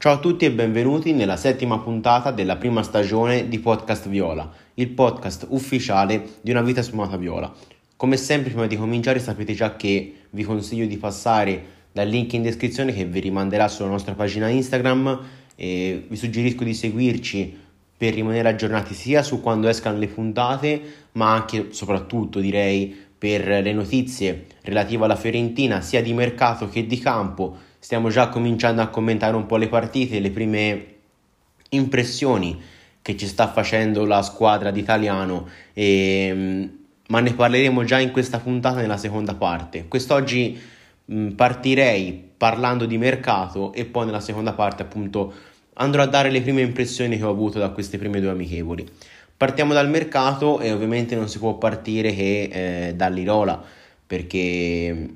Ciao a tutti e benvenuti nella settima puntata della prima stagione di Podcast Viola, il podcast ufficiale di Una vita sfumata viola. Come sempre, prima di cominciare, sapete già che vi consiglio di passare dal link in descrizione che vi rimanderà sulla nostra pagina Instagram e vi suggerisco di seguirci per rimanere aggiornati sia su quando escano le puntate, ma anche soprattutto direi per le notizie relative alla Fiorentina, sia di mercato che di campo. Stiamo già cominciando a commentare un po' le partite, le prime impressioni che ci sta facendo la squadra d'italiano, e, mm, ma ne parleremo già in questa puntata nella seconda parte. Quest'oggi mh, partirei parlando di mercato e poi nella seconda parte appunto andrò a dare le prime impressioni che ho avuto da queste prime due amichevoli. Partiamo dal mercato e ovviamente non si può partire che eh, dall'Irola perché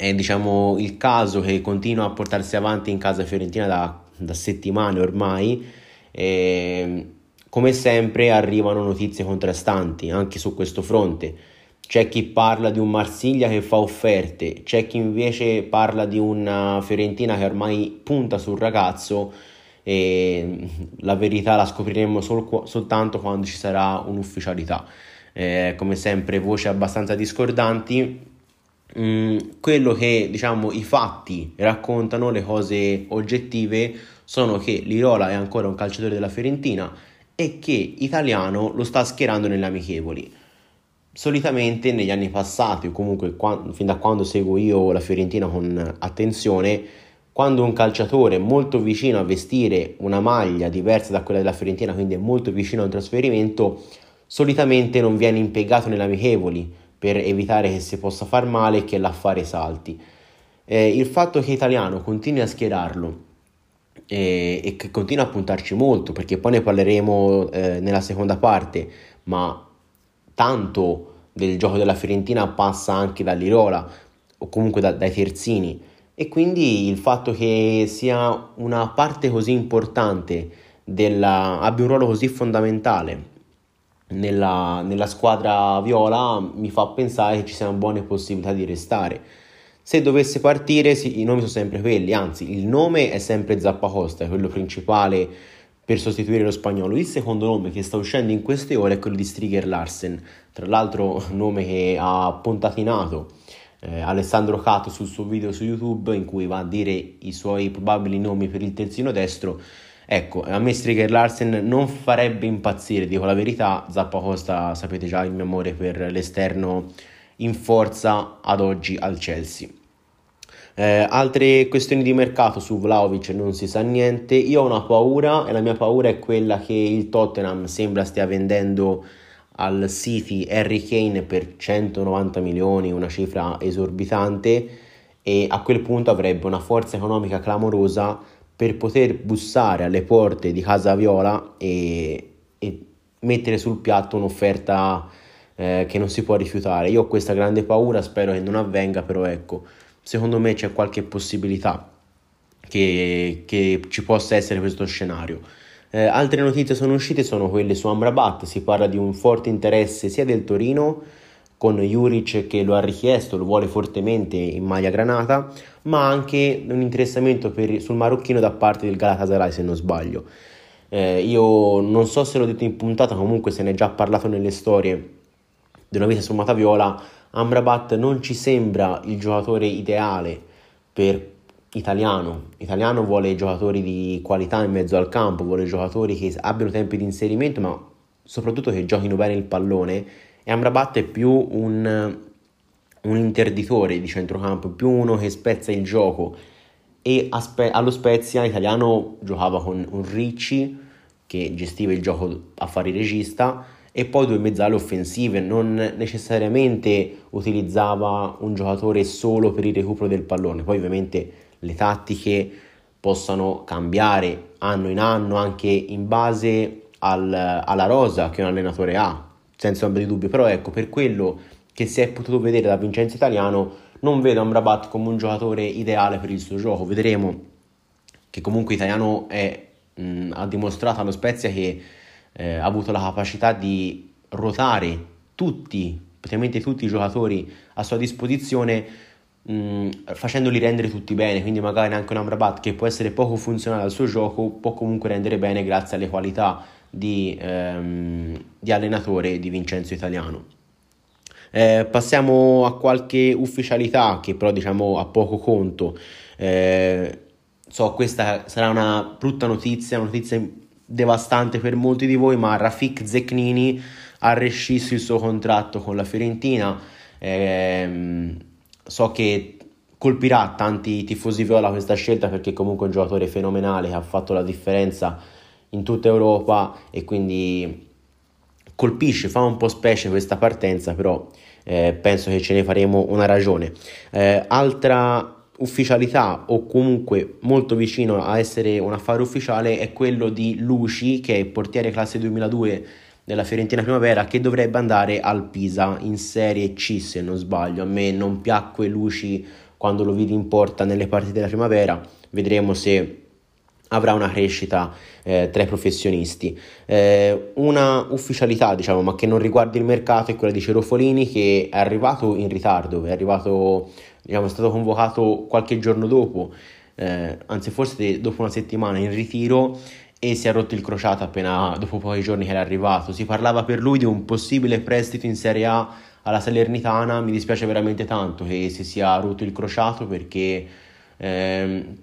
è diciamo il caso che continua a portarsi avanti in casa fiorentina da, da settimane ormai e, come sempre arrivano notizie contrastanti anche su questo fronte c'è chi parla di un Marsiglia che fa offerte c'è chi invece parla di una Fiorentina che ormai punta sul ragazzo e la verità la scopriremo sol- soltanto quando ci sarà un'ufficialità. Eh, come sempre, voci abbastanza discordanti. Mm, quello che diciamo i fatti raccontano, le cose oggettive, sono che Lirola è ancora un calciatore della Fiorentina e che Italiano lo sta schierando nelle amichevoli. Solitamente negli anni passati, o comunque quando, fin da quando seguo io la Fiorentina con attenzione, quando un calciatore è molto vicino a vestire una maglia diversa da quella della Fiorentina, quindi è molto vicino a un trasferimento, solitamente non viene impiegato nelle amichevoli per evitare che si possa far male e che l'affare salti. Eh, il fatto che Italiano continui a schierarlo eh, e che continua a puntarci molto, perché poi ne parleremo eh, nella seconda parte, ma tanto del gioco della Fiorentina passa anche dall'Irola o comunque da, dai terzini e quindi il fatto che sia una parte così importante della, abbia un ruolo così fondamentale nella, nella squadra viola mi fa pensare che ci siano buone possibilità di restare. Se dovesse partire, sì, i nomi sono sempre quelli, anzi, il nome è sempre Zappacosta, è quello principale per sostituire lo spagnolo. Il secondo nome che sta uscendo in queste ore è quello di Striger Larsen, tra l'altro nome che ha pontatinato eh, Alessandro Cato sul suo video su YouTube in cui va a dire i suoi probabili nomi per il terzino destro. Ecco, a me Striker Larsen non farebbe impazzire, dico la verità. Zappa Costa, sapete già il mio amore per l'esterno in forza ad oggi al Chelsea. Eh, altre questioni di mercato su Vlaovic non si sa niente. Io ho una paura e la mia paura è quella che il Tottenham sembra stia vendendo al City Harry Kane per 190 milioni, una cifra esorbitante e a quel punto avrebbe una forza economica clamorosa per poter bussare alle porte di Casa Viola e, e mettere sul piatto un'offerta eh, che non si può rifiutare. Io ho questa grande paura, spero che non avvenga, però ecco, secondo me c'è qualche possibilità che, che ci possa essere questo scenario. Eh, altre notizie sono uscite sono quelle su Amrabat, si parla di un forte interesse sia del Torino con Juric che lo ha richiesto, lo vuole fortemente in maglia granata, ma anche un interessamento per, sul marocchino da parte del Galatasaray se non sbaglio. Eh, io non so se l'ho detto in puntata, comunque se ne è già parlato nelle storie di una vita sommata viola, Amrabat non ci sembra il giocatore ideale per italiano. Italiano vuole giocatori di qualità in mezzo al campo, vuole giocatori che abbiano tempi di inserimento, ma soprattutto che giochino bene il pallone. E Amrabat è più un, un interditore di centrocampo, più uno che spezza il gioco. E Spe- allo Spezia italiano giocava con un Ricci che gestiva il gioco a fare regista e poi due mezzale offensive, non necessariamente utilizzava un giocatore solo per il recupero del pallone, poi ovviamente le tattiche possano cambiare anno in anno anche in base al, alla rosa che un allenatore ha, senza ombra di dubbio, però ecco, per quello che si è potuto vedere da Vincenzo Italiano, non vedo Amrabat come un giocatore ideale per il suo gioco, vedremo che comunque Italiano è, mh, ha dimostrato allo Spezia che eh, ha avuto la capacità di ruotare tutti, praticamente tutti i giocatori a sua disposizione facendoli rendere tutti bene, quindi magari anche un Amrabat che può essere poco funzionale al suo gioco, può comunque rendere bene grazie alle qualità di, ehm, di allenatore di Vincenzo Italiano. Eh, passiamo a qualche ufficialità che però diciamo a poco conto. Eh, so, questa sarà una brutta notizia, una notizia devastante per molti di voi, ma Rafik Zecnini ha rescisso il suo contratto con la Fiorentina. Eh, so che colpirà tanti tifosi viola questa scelta perché comunque è un giocatore fenomenale che ha fatto la differenza in tutta Europa e quindi colpisce, fa un po' specie questa partenza, però eh, penso che ce ne faremo una ragione. Eh, altra ufficialità o comunque molto vicino a essere un affare ufficiale è quello di Luci che è portiere classe 2002 della Fiorentina Primavera che dovrebbe andare al Pisa in Serie C se non sbaglio. A me non piacque Luci quando lo vidi in porta nelle partite della primavera, vedremo se avrà una crescita eh, tra i professionisti. Eh, una ufficialità, diciamo, ma che non riguarda il mercato è quella di Cerofolini che è arrivato in ritardo, è arrivato, diciamo, è stato convocato qualche giorno dopo, eh, anzi forse dopo una settimana in ritiro e si è rotto il crociato appena dopo pochi giorni che era arrivato. Si parlava per lui di un possibile prestito in Serie A alla Salernitana, mi dispiace veramente tanto che si sia rotto il crociato perché ehm,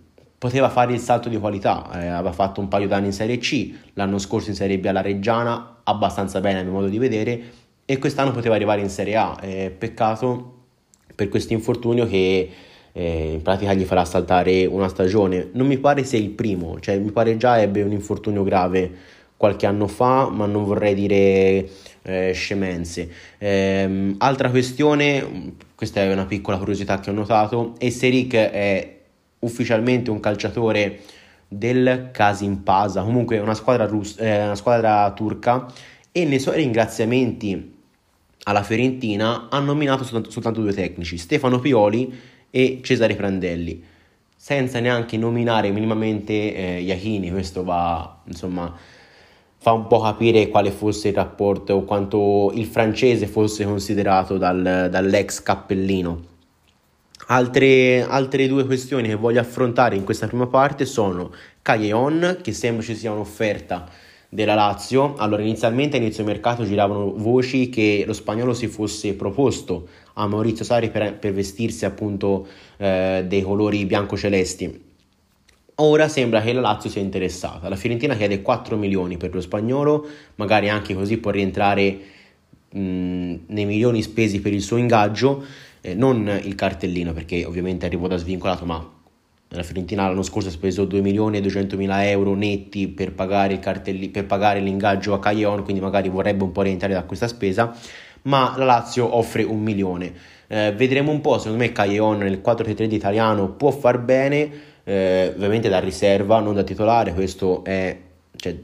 poteva fare il salto di qualità, eh, aveva fatto un paio d'anni in Serie C, l'anno scorso in Serie B alla Reggiana, abbastanza bene a mio modo di vedere, e quest'anno poteva arrivare in Serie A. Eh, peccato per questo infortunio che eh, in pratica gli farà saltare una stagione. Non mi pare sia il primo, cioè mi pare già ebbe un infortunio grave qualche anno fa, ma non vorrei dire eh, scemenze. Eh, altra questione, questa è una piccola curiosità che ho notato, Eseric è ufficialmente un calciatore del Kasimpasa, comunque una squadra, rus- eh, una squadra turca, e nei suoi ringraziamenti alla Fiorentina ha nominato soltanto, soltanto due tecnici, Stefano Pioli e Cesare Prandelli, senza neanche nominare minimamente eh, Iachini, questo va insomma fa un po' capire quale fosse il rapporto o quanto il francese fosse considerato dal, dall'ex cappellino. Altre, altre, due questioni che voglio affrontare in questa prima parte sono Calleon, che sembra ci sia un'offerta della Lazio. Allora, inizialmente a inizio mercato giravano voci che lo spagnolo si fosse proposto a Maurizio Sari per, per vestirsi appunto eh, dei colori bianco-celesti Ora sembra che la Lazio sia interessata. La Fiorentina chiede 4 milioni per lo spagnolo, magari anche così può rientrare mh, nei milioni spesi per il suo ingaggio, eh, non il cartellino perché ovviamente arrivò da svincolato, ma la Fiorentina l'anno scorso ha speso 2 milioni e 200 mila euro netti per pagare, cartelli- per pagare l'ingaggio a Caglion, quindi magari vorrebbe un po' rientrare da questa spesa, ma la Lazio offre un milione. Eh, vedremo un po', secondo me Caglion nel 4-3-3 italiano può far bene, eh, ovviamente da riserva, non da titolare, questo è, cioè,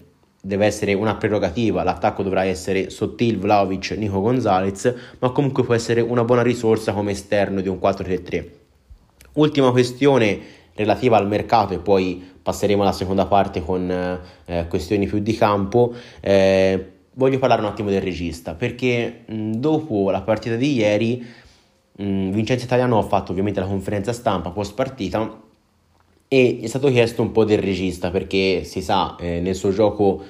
deve essere una prerogativa, l'attacco dovrà essere Sottil, Vlaovic, Nico Gonzalez, ma comunque può essere una buona risorsa come esterno di un 4-3-3. Ultima questione relativa al mercato e poi passeremo alla seconda parte con eh, questioni più di campo. Eh, voglio parlare un attimo del regista perché mh, dopo la partita di ieri mh, Vincenzo Italiano ha fatto ovviamente la conferenza stampa post partita e è stato chiesto un po' del regista perché si sa eh, nel suo gioco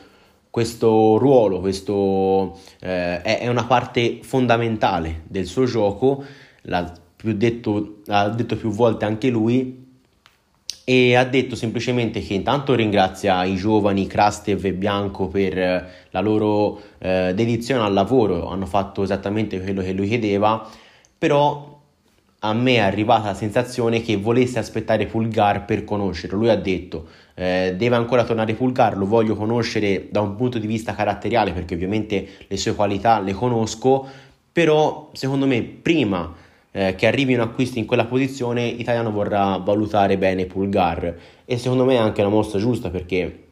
questo ruolo questo, eh, è, una parte fondamentale del suo gioco l'ha, detto, l'ha detto più volte anche lui e ha detto semplicemente che intanto ringrazia i giovani Krastev e Bianco per la loro eh, dedizione al lavoro, hanno fatto esattamente quello che lui chiedeva, però a me è arrivata la sensazione che volesse aspettare Pulgar per conoscerlo. Lui ha detto eh, deve ancora tornare Pulgar, lo voglio conoscere da un punto di vista caratteriale perché ovviamente le sue qualità le conosco, però secondo me prima eh, che arrivi un acquisto in quella posizione Italiano vorrà valutare bene Pulgar e secondo me è anche una mossa giusta perché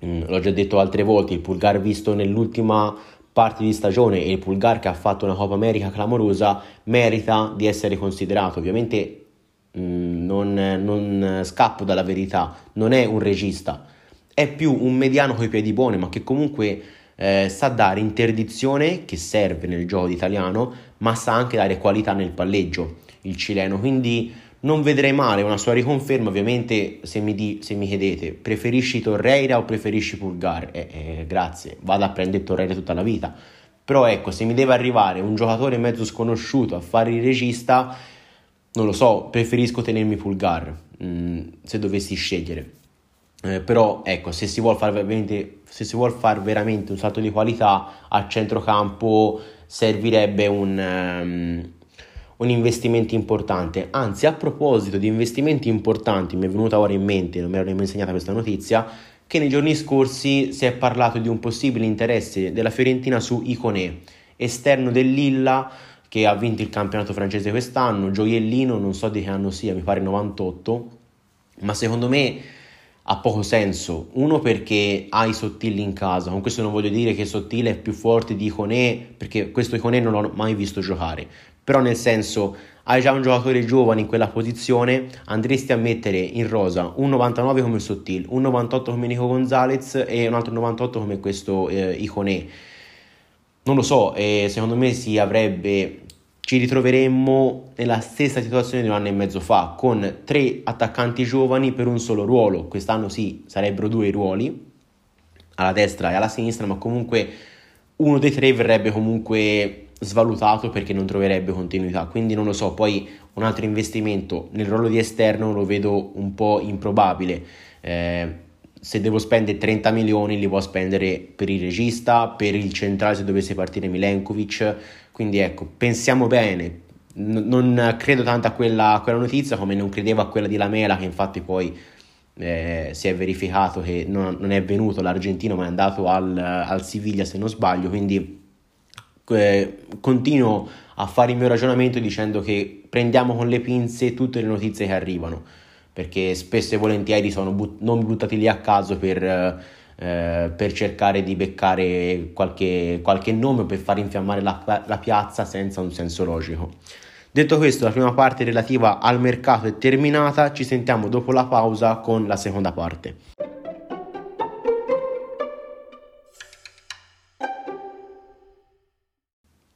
mh, mm, l'ho già detto altre volte, il Pulgar visto nell'ultima parte di stagione e il Pulgar che ha fatto una Coppa America clamorosa merita di essere considerato. Ovviamente mh, mm, non, non, scappo dalla verità, non è un regista, è più un mediano coi piedi buoni, ma che comunque eh, sa dare interdizione che serve nel gioco italiano, ma sa anche dare qualità nel palleggio. il cileno, quindi non vedrei male una sua riconferma, ovviamente se mi, di, se mi chiedete preferisci Torreira o preferisci Pulgar, eh, eh, grazie, vado a prendere Torreira tutta la vita, però ecco, se mi deve arrivare un giocatore mezzo sconosciuto a fare il regista, non lo so, preferisco tenermi Pulgar, mh, mm, se dovessi scegliere. Eh, però ecco, se si vuole fare veramente, vuole fare veramente un salto di qualità a centrocampo servirebbe un, um, un investimento importante. Anzi, a proposito di investimenti importanti, mi è venuta ora in mente, non mi ero nemmeno insegnata questa notizia, che nei giorni scorsi si è parlato di un possibile interesse della Fiorentina su Iconè, esterno del Lilla che ha vinto il campionato francese quest'anno, gioiellino, non so di che anno sia, mi pare 98, ma secondo me ha poco senso. Uno perché hai Sottile in casa, con questo non voglio dire che Sottile è più forte di Iconè, perché questo Iconè non l'ho mai visto giocare, però nel senso hai già un giocatore giovane in quella posizione, andresti a mettere in rosa un 99 come Sottil, un 98 come Nico Gonzalez e un altro 98 come questo eh, Iconè. Non lo so, eh, secondo me si avrebbe ci ritroveremmo nella stessa situazione di un anno e mezzo fa, con tre attaccanti giovani per un solo ruolo. Quest'anno sì, sarebbero due ruoli, alla destra e alla sinistra, ma comunque uno dei tre verrebbe comunque svalutato perché non troverebbe continuità. Quindi non lo so, poi un altro investimento nel ruolo di esterno lo vedo un po' improbabile. Eh, se devo spendere 30 milioni li può spendere per il regista, per il centrale se dovesse partire Milenkovic, quindi ecco, pensiamo bene, non credo tanto a quella, a quella, notizia come non credevo a quella di Lamela che infatti poi eh, si è verificato che non, non, è venuto l'argentino ma è andato al, al Siviglia se non sbaglio, quindi eh, continuo a fare il mio ragionamento dicendo che prendiamo con le pinze tutte le notizie che arrivano, perché spesso e volentieri sono but- non buttati lì a caso per, eh, per cercare di beccare qualche, qualche nome per far infiammare la, la piazza senza un senso logico. Detto questo, la prima parte relativa al mercato è terminata, ci sentiamo dopo la pausa con la seconda parte.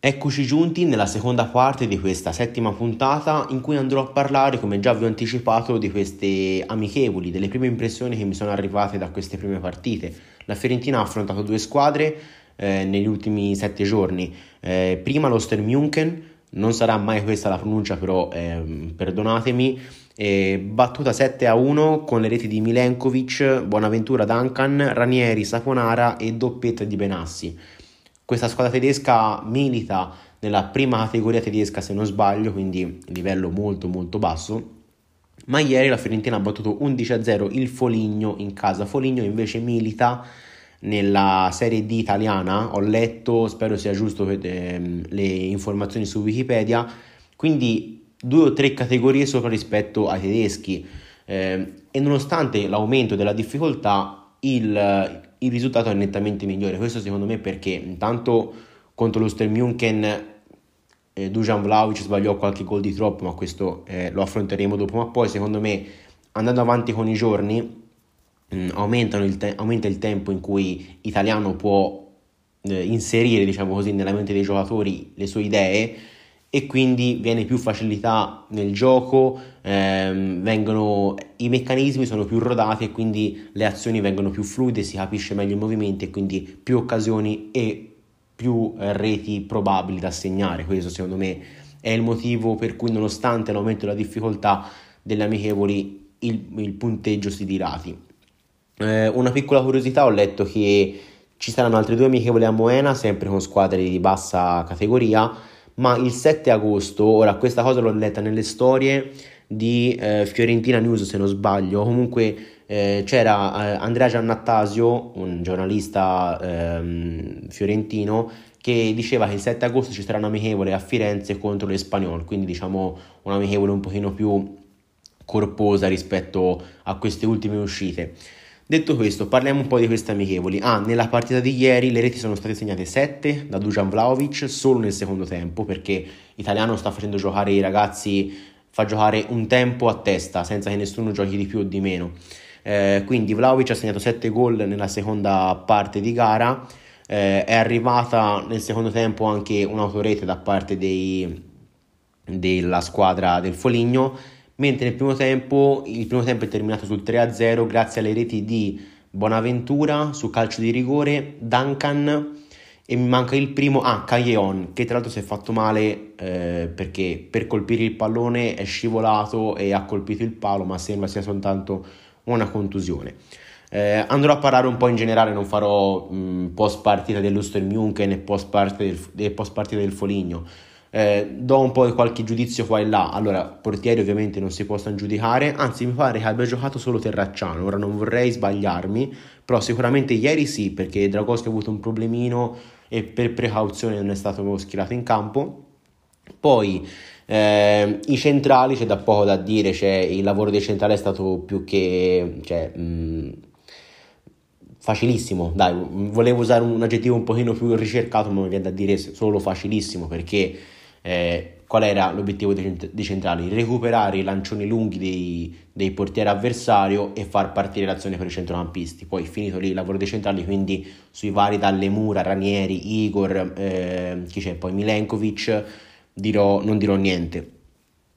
Eccoci giunti nella seconda parte di questa settima puntata in cui andrò a parlare, come già vi ho anticipato, di queste amichevoli, delle prime impressioni che mi sono arrivate da queste prime partite. La Fiorentina ha affrontato due squadre eh, negli ultimi sette giorni. Eh, prima lo Stermjunken, non sarà mai questa la pronuncia, però eh, perdonatemi, battuta 7 a 1 con le reti di Milenkovic, Buonaventura Duncan, Ranieri, Saponara e doppietta di Benassi. Questa squadra tedesca milita nella prima categoria tedesca se non sbaglio, quindi livello molto molto basso. Ma ieri la Fiorentina ha battuto 11-0 il Foligno in casa. Foligno invece milita nella Serie D italiana, ho letto, spero sia giusto ehm, le informazioni su Wikipedia, quindi due o tre categorie sopra rispetto ai tedeschi. Eh, e nonostante l'aumento della difficoltà, il, il risultato è nettamente migliore. Questo secondo me perché intanto contro lo Stelmjunken eh, Dujan Vlaovic sbagliò qualche gol di troppo, ma questo eh, lo affronteremo dopo. Ma poi secondo me andando avanti con i giorni mh, mm, il te- aumenta il tempo in cui Italiano può eh, inserire, diciamo così, nella mente dei giocatori le sue idee e quindi viene più facilità nel gioco, ehm, vengono, i meccanismi sono più rodati e quindi le azioni vengono più fluide, si capisce meglio i movimenti e quindi più occasioni e più eh, reti probabili da segnare. Questo secondo me è il motivo per cui nonostante l'aumento della difficoltà delle amichevoli il, il punteggio si dirati. Eh, una piccola curiosità, ho letto che ci saranno altre due amichevoli a Moena, sempre con squadre di bassa categoria, ma il 7 agosto, ora questa cosa l'ho letta nelle storie di eh, Fiorentina News se non sbaglio, comunque eh, c'era eh, Andrea Giannattasio, un giornalista ehm, fiorentino, che diceva che il 7 agosto ci sarà un amichevole a Firenze contro l'Espagnol, quindi diciamo un amichevole un pochino più corposa rispetto a queste ultime uscite. Detto questo, parliamo un po' di queste amichevoli. Ah, nella partita di ieri le reti sono state segnate 7 da Dujan Vlaovic solo nel secondo tempo perché Italiano sta facendo giocare i ragazzi, fa giocare un tempo a testa senza che nessuno giochi di più o di meno. Eh, quindi Vlaovic ha segnato 7 gol nella seconda parte di gara. Eh, è arrivata nel secondo tempo anche un'autorete da parte dei, della squadra del Foligno, mentre nel primo tempo, il primo tempo è terminato sul 3-0 grazie alle reti di Bonaventura su calcio di rigore, Duncan e mi manca il primo, ah, Calleon, che tra l'altro si è fatto male eh, perché per colpire il pallone è scivolato e ha colpito il palo, ma sembra sia soltanto una contusione. Eh, andrò a parlare un po' in generale, non farò mh, post partita dell'Uster e post partita del, post partita del Foligno. Eh, do un po' di qualche giudizio qua e là. Allora, portieri ovviamente non si possono giudicare, anzi mi pare che abbia giocato solo Terracciano. Ora non vorrei sbagliarmi, però sicuramente ieri sì, perché Dragoschi ha avuto un problemino e per precauzione non è stato schierato in campo. Poi eh, i centrali c'è da poco da dire, cioè, il lavoro dei centrali è stato più che cioè, mh, facilissimo. Dai, volevo usare un aggettivo un pochino più ricercato, ma mi viene da dire solo facilissimo perché eh, qual era l'obiettivo dei, centrali? Recuperare i lancioni lunghi dei, dei portieri avversario e far partire l'azione per i centrocampisti. Poi finito lì il lavoro dei centrali, quindi sui vari dalle mura, Ranieri, Igor, eh, chi c'è poi Milenkovic, dirò, non dirò niente.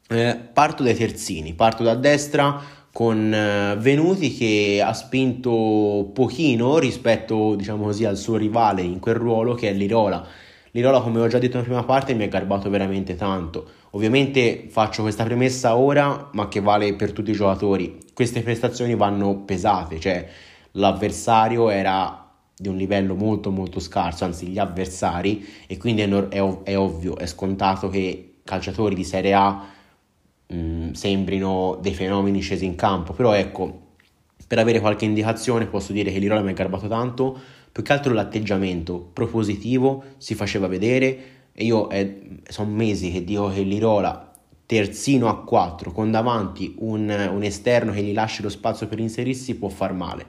Eh, parto dai terzini, parto da destra con eh, Venuti che ha spinto pochino rispetto diciamo così al suo rivale in quel ruolo che è Lirola Lirola, come ho già detto nella prima parte, mi ha garbato veramente tanto. Ovviamente faccio questa premessa ora, ma che vale per tutti i giocatori. Queste prestazioni vanno pesate, cioè l'avversario era di un livello molto molto scarso, anzi gli avversari, e quindi è, è, è ovvio, è scontato che calciatori di Serie A mh, mm, sembrino dei fenomeni scesi in campo, però ecco, per avere qualche indicazione posso dire che Lirola mi ha garbato tanto, più che altro l'atteggiamento propositivo si faceva vedere e io eh, sono mesi che dico che Lirola terzino a 4 con davanti un, un, esterno che gli lasci lo spazio per inserirsi può far male.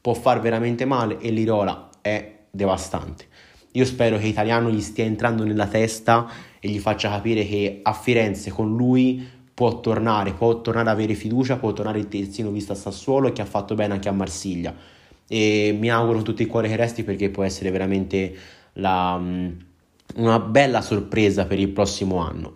Può far veramente male e Lirola è devastante. Io spero che Italiano gli stia entrando nella testa e gli faccia capire che a Firenze con lui può tornare, può tornare ad avere fiducia, può tornare il terzino visto a Sassuolo e che ha fatto bene anche a Marsiglia e mi auguro con tutto il cuore che resti perché può essere veramente la, mm, una bella sorpresa per il prossimo anno.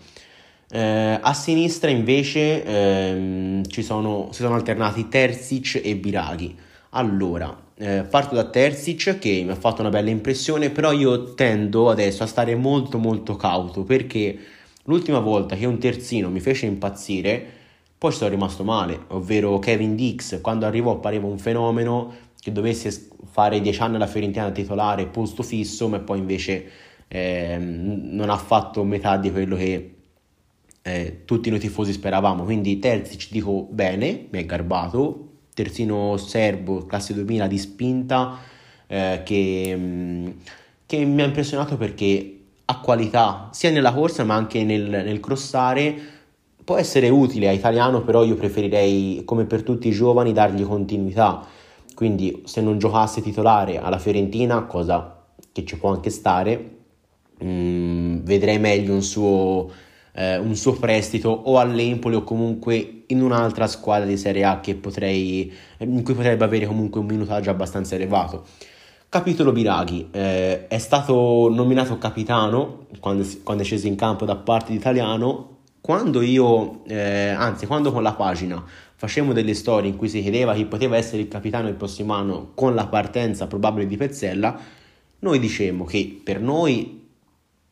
Eh, a sinistra invece ehm, ci sono, si sono alternati Terzic e Biraghi. Allora, eh, parto da Terzic che mi ha fatto una bella impressione, però io tendo adesso a stare molto molto cauto perché l'ultima volta che un terzino mi fece impazzire, poi sono rimasto male, ovvero Kevin Dix, quando arrivò pareva un fenomeno, che dovesse fare 10 anni alla Fiorentina titolare posto fisso, ma poi invece eh, non ha fatto metà di quello che eh, tutti noi tifosi speravamo. Quindi Terzic dico bene, mi è garbato, terzino serbo, classe 2000 di spinta, eh, che, che, mi ha impressionato perché ha qualità sia nella corsa ma anche nel, nel crossare. Può essere utile a italiano, però io preferirei, come per tutti i giovani, dargli continuità quindi se non giocasse titolare alla Fiorentina, cosa che ci può anche stare, mh, mm, vedrei meglio un suo, eh, un suo prestito o all'Empoli o comunque in un'altra squadra di Serie A potrei, in cui potrebbe avere comunque un minutaggio abbastanza elevato. Capitolo Biraghi eh, è stato nominato capitano quando, quando, è sceso in campo da parte di Italiano. Quando io, eh, anzi, quando con la pagina facemmo delle storie in cui si chiedeva chi poteva essere il capitano il prossimo anno con la partenza probabile di Pezzella, noi dicemmo che per noi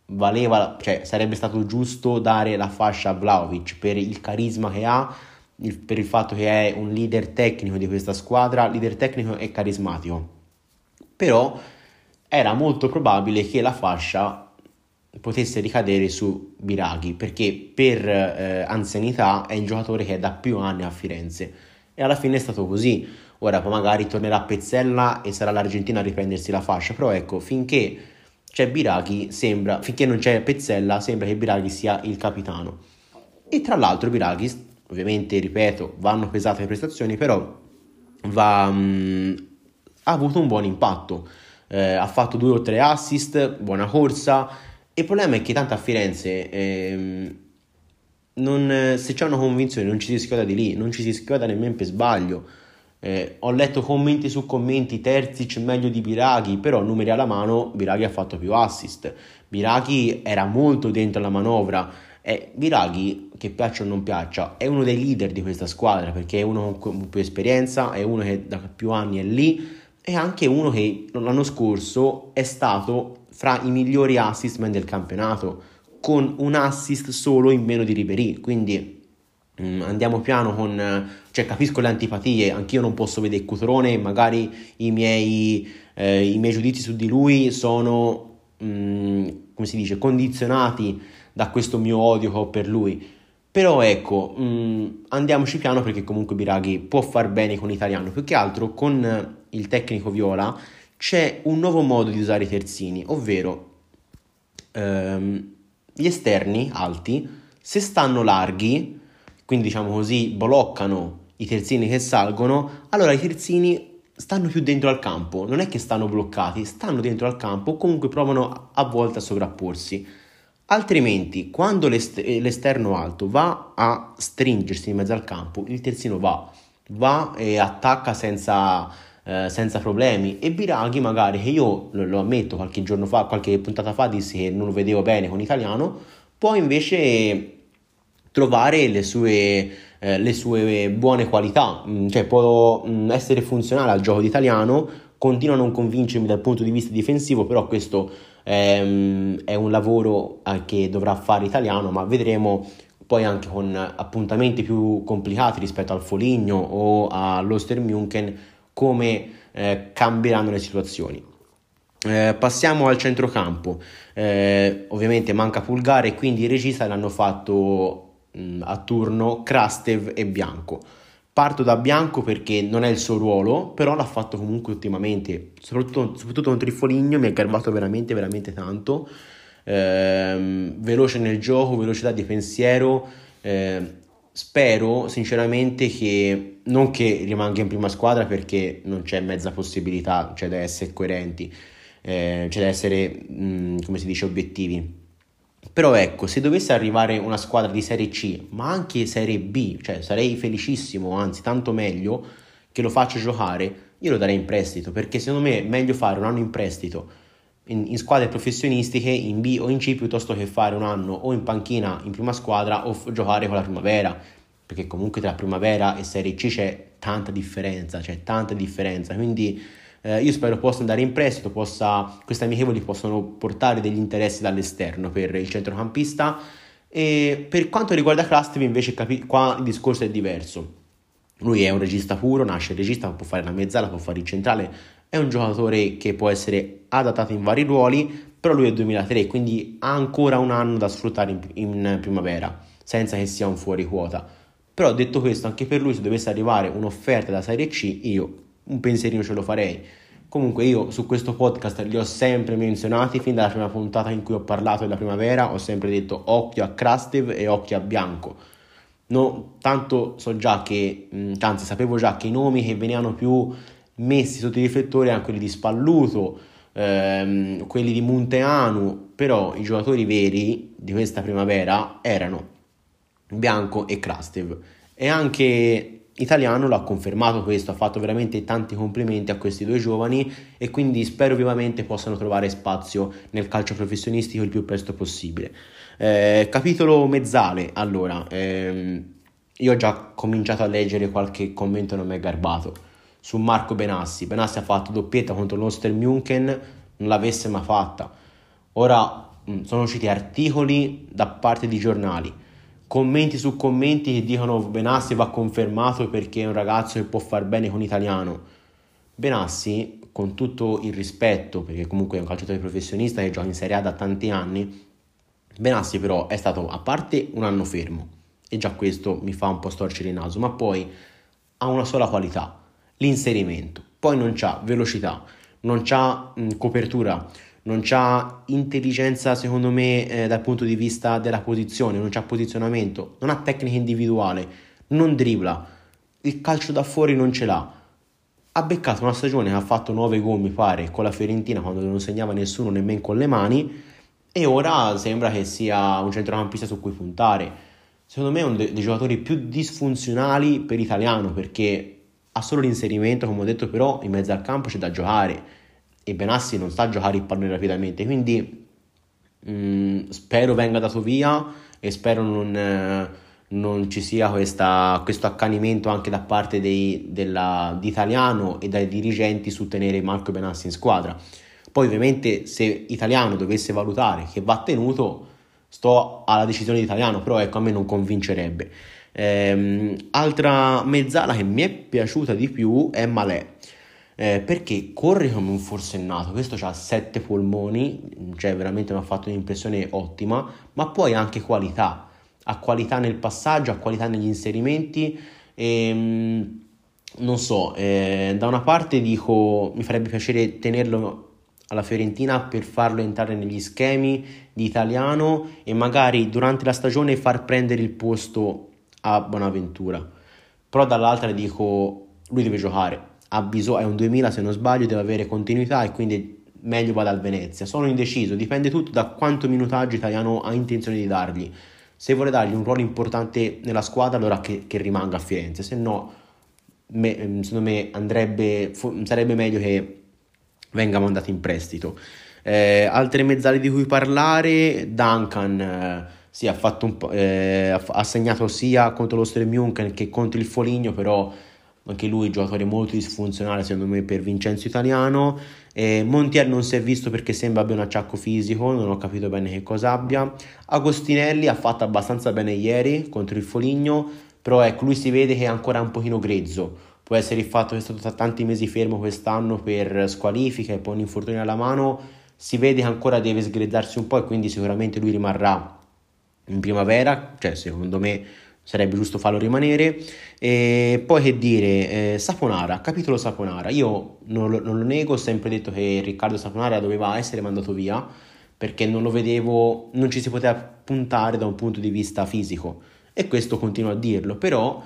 valeva, cioè sarebbe stato giusto dare la fascia a Vlaovic per il carisma che ha, il, per il fatto che è un leader tecnico di questa squadra, leader tecnico e carismatico. Però era molto probabile che la fascia potesse ricadere su Biraghi perché per eh, anzianità è il giocatore che è da più anni a Firenze. E alla fine è stato così. Ora poi magari tornerà a Pezzella e sarà l'Argentina a riprendersi la fascia però ecco finché c'è Biraghi sembra finché non c'è Pezzella sembra che Biraghi sia il capitano. E tra l'altro Biraghi ovviamente ripeto vanno pesate le prestazioni però va, mh, mm, ha avuto un buon impatto. Eh, ha fatto due o tre assist buona corsa il problema è che tanto a Firenze, ehm, non, se c'è una convinzione non ci si schioda di lì, non ci si schioda nemmeno per sbaglio. Eh, ho letto commenti su commenti, Terzic meglio di Biraghi, però numeri alla mano Biraghi ha fatto più assist. Biraghi era molto dentro la manovra, E Biraghi, che piaccia o non piaccia, è uno dei leader di questa squadra perché è uno con più esperienza, è uno che da più anni è lì, è anche uno che l'anno scorso è stato fra i migliori assist man del campionato, con un assist solo in meno di Ribery. Quindi Mm, andiamo piano con, cioè capisco le antipatie, anch'io non posso vedere Cutrone, magari i miei, eh, i miei giudizi su di lui sono, mm, come si dice, condizionati da questo mio odio che ho per lui. Però ecco, mm, andiamoci piano perché comunque Biraghi può far bene con l'italiano, più che altro con il tecnico Viola c'è un nuovo modo di usare i terzini, ovvero ehm, gli esterni alti, se stanno larghi, quindi diciamo così bloccano i terzini che salgono, allora i terzini stanno più dentro al campo, non è che stanno bloccati, stanno dentro al campo comunque provano a volte a sovrapporsi. Altrimenti, quando l'est- l'esterno alto va a stringersi in mezzo al campo, il terzino va, va e attacca senza, eh, senza problemi. E Biraghi, magari, che io lo ammetto qualche giorno fa, qualche puntata fa, dissi che non lo vedevo bene con l'italiano, può invece trovare le sue, eh, le sue buone qualità, mm, cioè può mm, essere funzionale al gioco d'italiano, continua a non convincermi dal punto di vista difensivo, però questo è, mm, è un lavoro eh, che dovrà fare italiano, ma vedremo poi anche con appuntamenti più complicati rispetto al Foligno o all'Ostermunchen come eh, cambieranno le situazioni. Eh, passiamo al centrocampo, eh, ovviamente manca Pulgare, quindi i regista l'hanno fatto mh, mm, a turno Krastev e Bianco. Parto da Bianco perché non è il suo ruolo, però l'ha fatto comunque ultimamente, soprattutto, soprattutto con Trifoligno, mi ha garbato veramente, veramente tanto. Eh, veloce nel gioco, velocità di pensiero. Eh, spero sinceramente che non che rimanga in prima squadra perché non c'è mezza possibilità, c'è da essere coerenti, eh, c'è da essere, mh, mm, come si dice, obiettivi. Però ecco, se dovesse arrivare una squadra di Serie C, ma anche Serie B, cioè sarei felicissimo, anzi tanto meglio che lo faccia giocare, io lo darei in prestito, perché secondo me è meglio fare un anno in prestito in, in, squadre professionistiche, in B o in C, piuttosto che fare un anno o in panchina in prima squadra o f- giocare con la primavera, perché comunque tra primavera e Serie C c'è tanta differenza, c'è tanta differenza, quindi eh, io spero possa andare in prestito, possa, queste amichevoli possano portare degli interessi dall'esterno per il centrocampista. E per quanto riguarda Krastev invece capi- qua il discorso è diverso. Lui è un regista puro, nasce regista, può fare la mezzala, può fare il centrale, è un giocatore che può essere adattato in vari ruoli, però lui è 2003, quindi ha ancora un anno da sfruttare in, in primavera, senza che sia un fuori quota. Però detto questo, anche per lui se dovesse arrivare un'offerta da Serie C, io un pensierino ce lo farei. Comunque io su questo podcast li ho sempre menzionati fin dalla prima puntata in cui ho parlato della primavera, ho sempre detto occhio a Krastev e occhio a Bianco. No, tanto so già che, anzi sapevo già che i nomi che venivano più messi sotto i riflettori erano quelli di Spalluto, ehm, quelli di Munteanu, però i giocatori veri di questa primavera erano Bianco e Krastev. E anche Italiano l'ha confermato questo, ha fatto veramente tanti complimenti a questi due giovani e quindi spero vivamente possano trovare spazio nel calcio professionistico il più presto possibile. Eh, capitolo mezzale, allora, ehm, io ho già cominciato a leggere qualche commento non mi è garbato su Marco Benassi. Benassi ha fatto doppietta contro l'Oster München, non l'avesse mai fatta. Ora mm, sono usciti articoli da parte di giornali commenti su commenti che dicono Benassi va confermato perché è un ragazzo che può far bene con italiano. Benassi, con tutto il rispetto, perché comunque è un calciatore professionista che gioca in Serie A da tanti anni, Benassi però è stato a parte un anno fermo e già questo mi fa un po' storcere il naso, ma poi ha una sola qualità, l'inserimento. Poi non c'ha velocità, non c'ha mh, copertura, non c'ha intelligenza secondo me eh, dal punto di vista della posizione, non c'ha posizionamento, non ha tecnica individuale, non dribbla, il calcio da fuori non ce l'ha. Ha beccato una stagione ha fatto 9 gol mi pare con la Fiorentina quando non segnava nessuno nemmeno con le mani e ora sembra che sia un centrocampista su cui puntare. Secondo me è uno dei giocatori più disfunzionali per italiano perché ha solo l'inserimento, come ho detto, però in mezzo al campo c'è da giocare e Benassi non sa giocare il pallone rapidamente, quindi Mm, spero venga dato via e spero non, eh, non ci sia questa, questo accanimento anche da parte dei, della, di Italiano e dai dirigenti su tenere Marco Benassi in squadra. Poi ovviamente se Italiano dovesse valutare che va tenuto, sto alla decisione di Italiano, però ecco a me non convincerebbe. Ehm, altra mezzala che mi è piaciuta di più è Malè. Eh, perché corre come un forsennato, questo ha sette polmoni, cioè veramente mi ha fatto un'impressione ottima, ma poi anche qualità, ha qualità nel passaggio, ha qualità negli inserimenti e ehm, non so, eh, da una parte dico mi farebbe piacere tenerlo alla Fiorentina per farlo entrare negli schemi di italiano e magari durante la stagione far prendere il posto a Bonaventura. Però dall'altra dico lui deve giocare, ha bisogno, è un 2000 se non sbaglio, deve avere continuità e quindi meglio vada al Venezia. Sono indeciso, dipende tutto da quanto minutaggio italiano ha intenzione di dargli. Se vuole dargli un ruolo importante nella squadra, allora che, che rimanga a Firenze, se no, me, secondo me andrebbe, sarebbe meglio che venga mandato in prestito. Eh, altre mezzali di cui parlare, Duncan eh, sì, ha, eh, ha, segnato sia contro lo Sturm Munchen che contro il Foligno, però anche lui giocatore molto disfunzionale secondo me per Vincenzo Italiano. Eh, Montiel non si è visto perché sembra abbia un acciacco fisico, non ho capito bene che cosa abbia. Agostinelli ha fatto abbastanza bene ieri contro il Foligno, però ecco, lui si vede che è ancora un pochino grezzo può essere il fatto che è stato tanti mesi fermo quest'anno per squalifica e poi un infortunio alla mano, si vede che ancora deve sgrezzarsi un po' e quindi sicuramente lui rimarrà in primavera, cioè secondo me sarebbe giusto farlo rimanere. E poi che dire, eh, Saponara, capitolo Saponara, io non lo, non lo, nego, ho sempre detto che Riccardo Saponara doveva essere mandato via perché non lo vedevo, non ci si poteva puntare da un punto di vista fisico e questo continuo a dirlo, però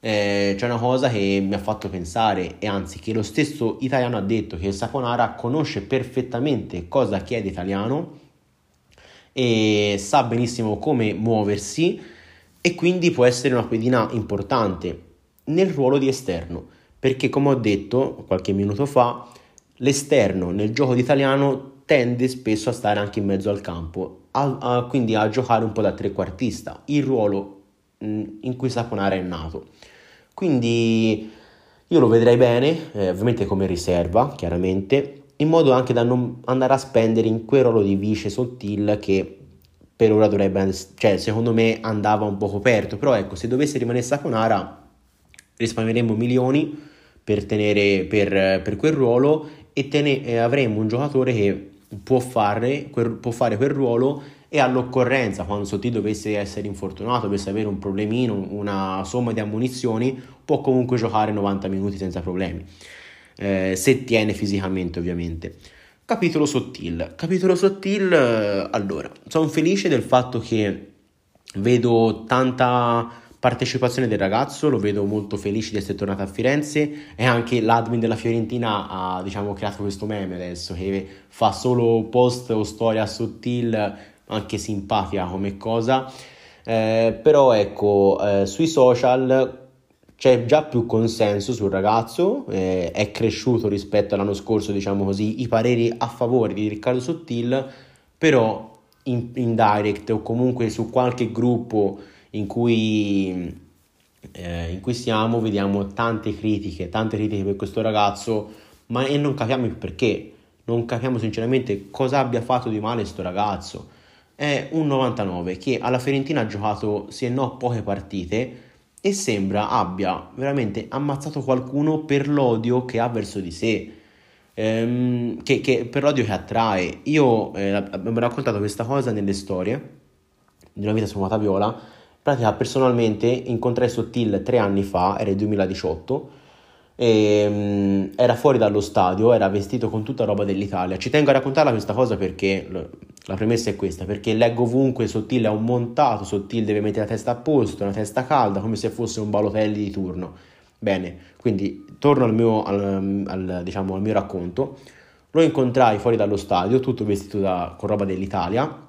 eh, c'è una cosa che mi ha fatto pensare e anzi che lo stesso italiano ha detto che Saponara conosce perfettamente cosa chiede italiano e sa benissimo come muoversi e quindi può essere una pedina importante nel ruolo di esterno. Perché come ho detto qualche minuto fa l'esterno nel gioco di italiano tende spesso a stare anche in mezzo al campo a, a, quindi a giocare un po' da trequartista. Il ruolo in cui Saponara è nato. Quindi io lo vedrei bene, eh, ovviamente come riserva, chiaramente, in modo anche da non andare a spendere in quel ruolo di vice sottil che per ora dovrebbe, cioè secondo me andava un po' coperto, però ecco, se dovesse rimanere Saponara risparmieremmo milioni per, tenere, per, per quel ruolo e, tene, e avremmo un giocatore che può fare, quel, può fare quel ruolo e all'occorrenza, quando Sotti dovesse essere infortunato, dovesse avere un problemino, una somma di ammunizioni, può comunque giocare 90 minuti senza problemi, eh, se tiene fisicamente ovviamente. Capitolo Sottil. Capitolo Sottil, eh, allora, sono felice del fatto che vedo tanta partecipazione del ragazzo, lo vedo molto felice di essere tornato a Firenze e anche l'admin della Fiorentina ha diciamo, creato questo meme adesso che fa solo post o storia Sottil anche simpatica come cosa, eh, però ecco, eh, sui social c'è già più consenso sul ragazzo, eh, è cresciuto rispetto all'anno scorso, diciamo così, i pareri a favore di Riccardo Sottil, però in, in direct o comunque su qualche gruppo in cui, eh, in cui siamo vediamo tante critiche, tante critiche per questo ragazzo, ma e non capiamo il perché, non capiamo sinceramente cosa abbia fatto di male questo ragazzo. È un 99 che alla Fiorentina ha giocato se no poche partite e sembra abbia veramente ammazzato qualcuno per l'odio che ha verso di sé. Ehm, che, che, per l'odio che attrae. Io eh, abbiamo raccontato questa cosa nelle storie di una vita sfumata viola. In pratica, personalmente incontrai Sottil tre anni fa, era il 2018 e, um, era fuori dallo stadio, era vestito con tutta roba dell'Italia. Ci tengo a raccontarla questa cosa perché la premessa è questa, perché leggo ovunque Sottile è un montato, Sottile deve mettere la testa a posto, una testa calda, come se fosse un balotelli di turno. Bene, quindi torno al mio, al, al, diciamo, al mio racconto. Lo incontrai fuori dallo stadio, tutto vestito da, con roba dell'Italia,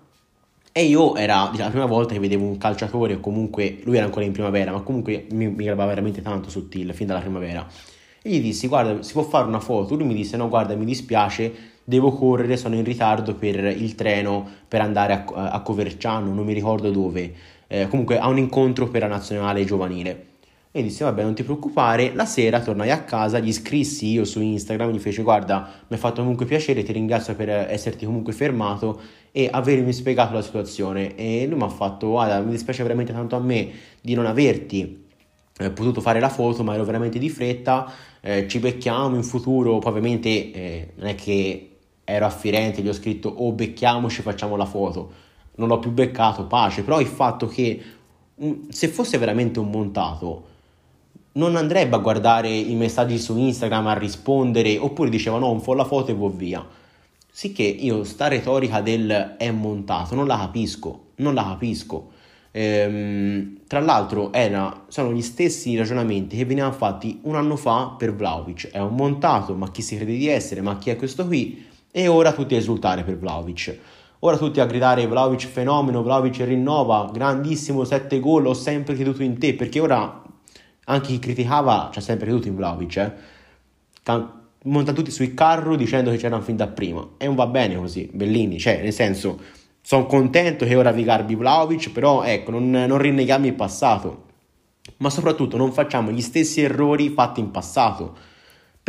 e io era diciamo, la prima volta che vedevo un calciatore, o comunque lui era ancora in primavera, ma comunque mi, mi gravava veramente tanto Sottile fin dalla primavera E gli dissi, guarda, si può fare una foto? Lui mi disse, no, guarda, mi dispiace, devo correre, sono in ritardo per il treno per andare a, a Coverciano, non mi ricordo dove. Eh, comunque a un incontro per la nazionale giovanile. E disse, vabbè, non ti preoccupare, la sera tornai a casa, gli scrissi io su Instagram, gli fece, guarda, mi ha fatto comunque piacere, ti ringrazio per esserti comunque fermato e avermi spiegato la situazione. E lui mi ha fatto, guarda, mi dispiace veramente tanto a me di non averti eh, potuto fare la foto, ma ero veramente di fretta, eh, ci becchiamo in futuro, poi ovviamente eh, non è che ero a Firenze, gli ho scritto, oh becchiamoci, facciamo la foto. Non l'ho più beccato, pace, però il fatto che se fosse veramente un montato non andrebbe a guardare i messaggi su Instagram, a rispondere, oppure diceva no, un fo' la foto e vo via. Sicché io sta retorica del è montato non la capisco, non la capisco. Ehm, tra l'altro era, sono gli stessi ragionamenti che venivano fatti un anno fa per Vlaovic. È un montato, ma chi si crede di essere, ma chi è questo qui? E ora tutti a esultare per Vlaovic. Ora tutti a gridare Vlaovic fenomeno, Vlaovic rinnova, grandissimo 7 gol, ho sempre creduto in te, perché ora anche chi criticava ci ha sempre creduto in Vlaovic, eh? Can- monta tutti sui carro dicendo che c'erano fin da prima. E non va bene così, Bellini, cioè nel senso sono contento che ora vi garbi Vlaovic, però ecco, non, non rinneghiamo il passato, ma soprattutto non facciamo gli stessi errori fatti in passato,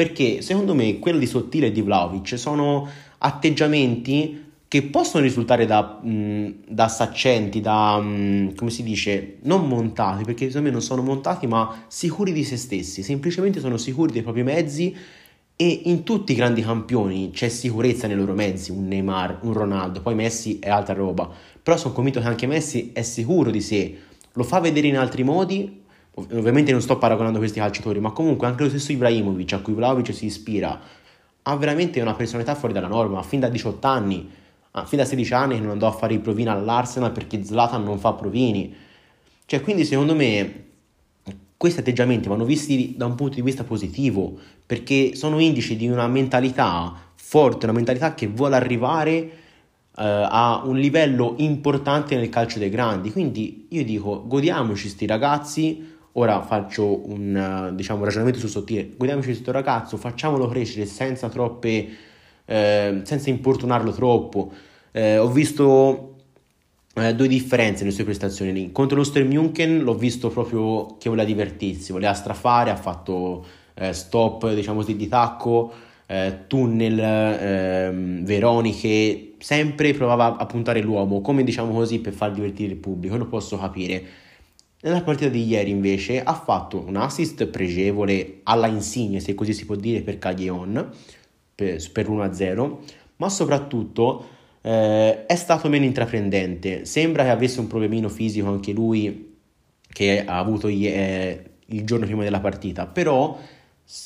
perché secondo me quello di Sottile e di Vlaovic sono atteggiamenti che possono risultare da, mh, da saccenti, da, mh, come si dice, non montati, perché secondo me non sono montati, ma sicuri di se stessi, semplicemente sono sicuri dei propri mezzi e in tutti i grandi campioni c'è sicurezza nei loro mezzi, un Neymar, un Ronaldo, poi Messi è altra roba, però sono convinto che anche Messi è sicuro di sé, lo fa vedere in altri modi, ovviamente non sto paragonando questi calciatori, ma comunque anche lo stesso Ibrahimovic, a cui Vlaovic si ispira, ha veramente una personalità fuori dalla norma, fin da 18 anni, ah, fin da 16 anni che non andò a fare i provini all'Arsenal perché Zlatan non fa provini. Cioè, quindi secondo me questi atteggiamenti vanno visti da un punto di vista positivo, perché sono indici di una mentalità forte, una mentalità che vuole arrivare eh, a un livello importante nel calcio dei grandi. Quindi io dico, godiamoci sti ragazzi. Ora faccio un diciamo, ragionamento su sottile. Godiamoci questo ragazzo, facciamolo crescere senza troppe eh, senza importunarlo troppo. Eh, ho visto eh, due differenze nelle sue prestazioni lì. Contro lo Sturm Junken l'ho visto proprio che voleva divertirsi, voleva strafare, ha fatto eh, stop diciamo così di tacco, eh, tunnel, ehm, veroniche, sempre provava a puntare l'uomo, come diciamo così per far divertire il pubblico, lo posso capire. Nella partita di ieri invece ha fatto un assist pregevole alla Insigne, se così si può dire, per Caglion, per, per 1-0, ma soprattutto eh, è stato meno intraprendente. Sembra che avesse un problemino fisico anche lui che ha avuto eh, il giorno prima della partita, però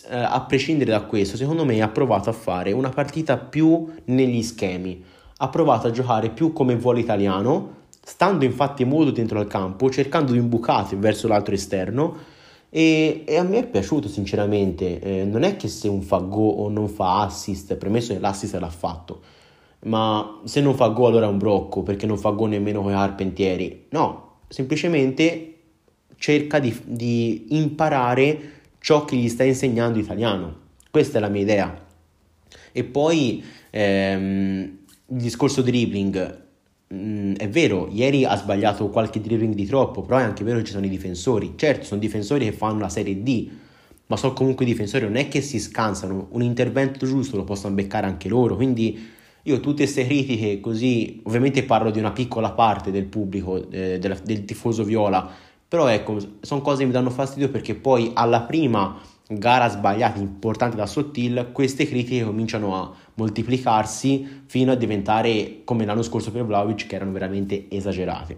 eh, a prescindere da questo, secondo me ha provato a fare una partita più negli schemi, ha provato a giocare più come vuole italiano, stando infatti molto dentro al campo, cercando di imbucate verso l'altro esterno e, e, a me è piaciuto sinceramente, eh, non è che se un fa go o non fa assist, premesso che l'assist l'ha fatto, ma se non fa go allora è un brocco perché non fa go nemmeno con i carpentieri, no, semplicemente cerca di, di imparare ciò che gli sta insegnando italiano, questa è la mia idea. E poi ehm, il discorso dribbling, Mm, è vero, ieri ha sbagliato qualche dribbling di troppo, però è anche vero che ci sono i difensori. Certo, sono difensori che fanno la Serie D, ma sono comunque difensori, non è che si scansano, un intervento giusto lo possono beccare anche loro, quindi io tutte queste critiche così, ovviamente parlo di una piccola parte del pubblico, eh, del, del tifoso viola, però ecco, sono cose che mi danno fastidio perché poi alla prima gara sbagliata importante da Sottil, queste critiche cominciano a moltiplicarsi fino a diventare come l'anno scorso per Vlaovic che erano veramente esagerate.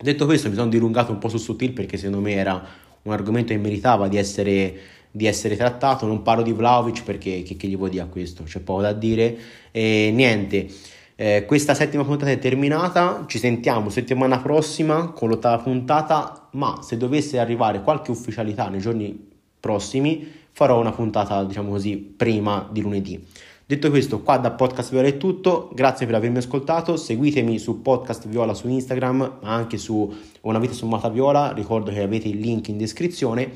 Detto questo mi sono dilungato un po' su Sottil perché secondo me era un argomento che meritava di essere, di essere trattato, non parlo di Vlaovic perché che, che gli vuoi dire a questo, c'è poco da dire e niente. Eh, questa settima puntata è terminata, ci sentiamo settimana prossima con l'ottava puntata, ma se dovesse arrivare qualche ufficialità nei giorni prossimi farò una puntata, diciamo così, prima di lunedì. Detto questo, qua da Podcast Viola è tutto, grazie per avermi ascoltato, seguitemi su Podcast Viola su Instagram, ma anche su Una vita sommata Viola, ricordo che avete il link in descrizione.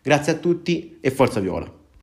Grazie a tutti e forza Viola!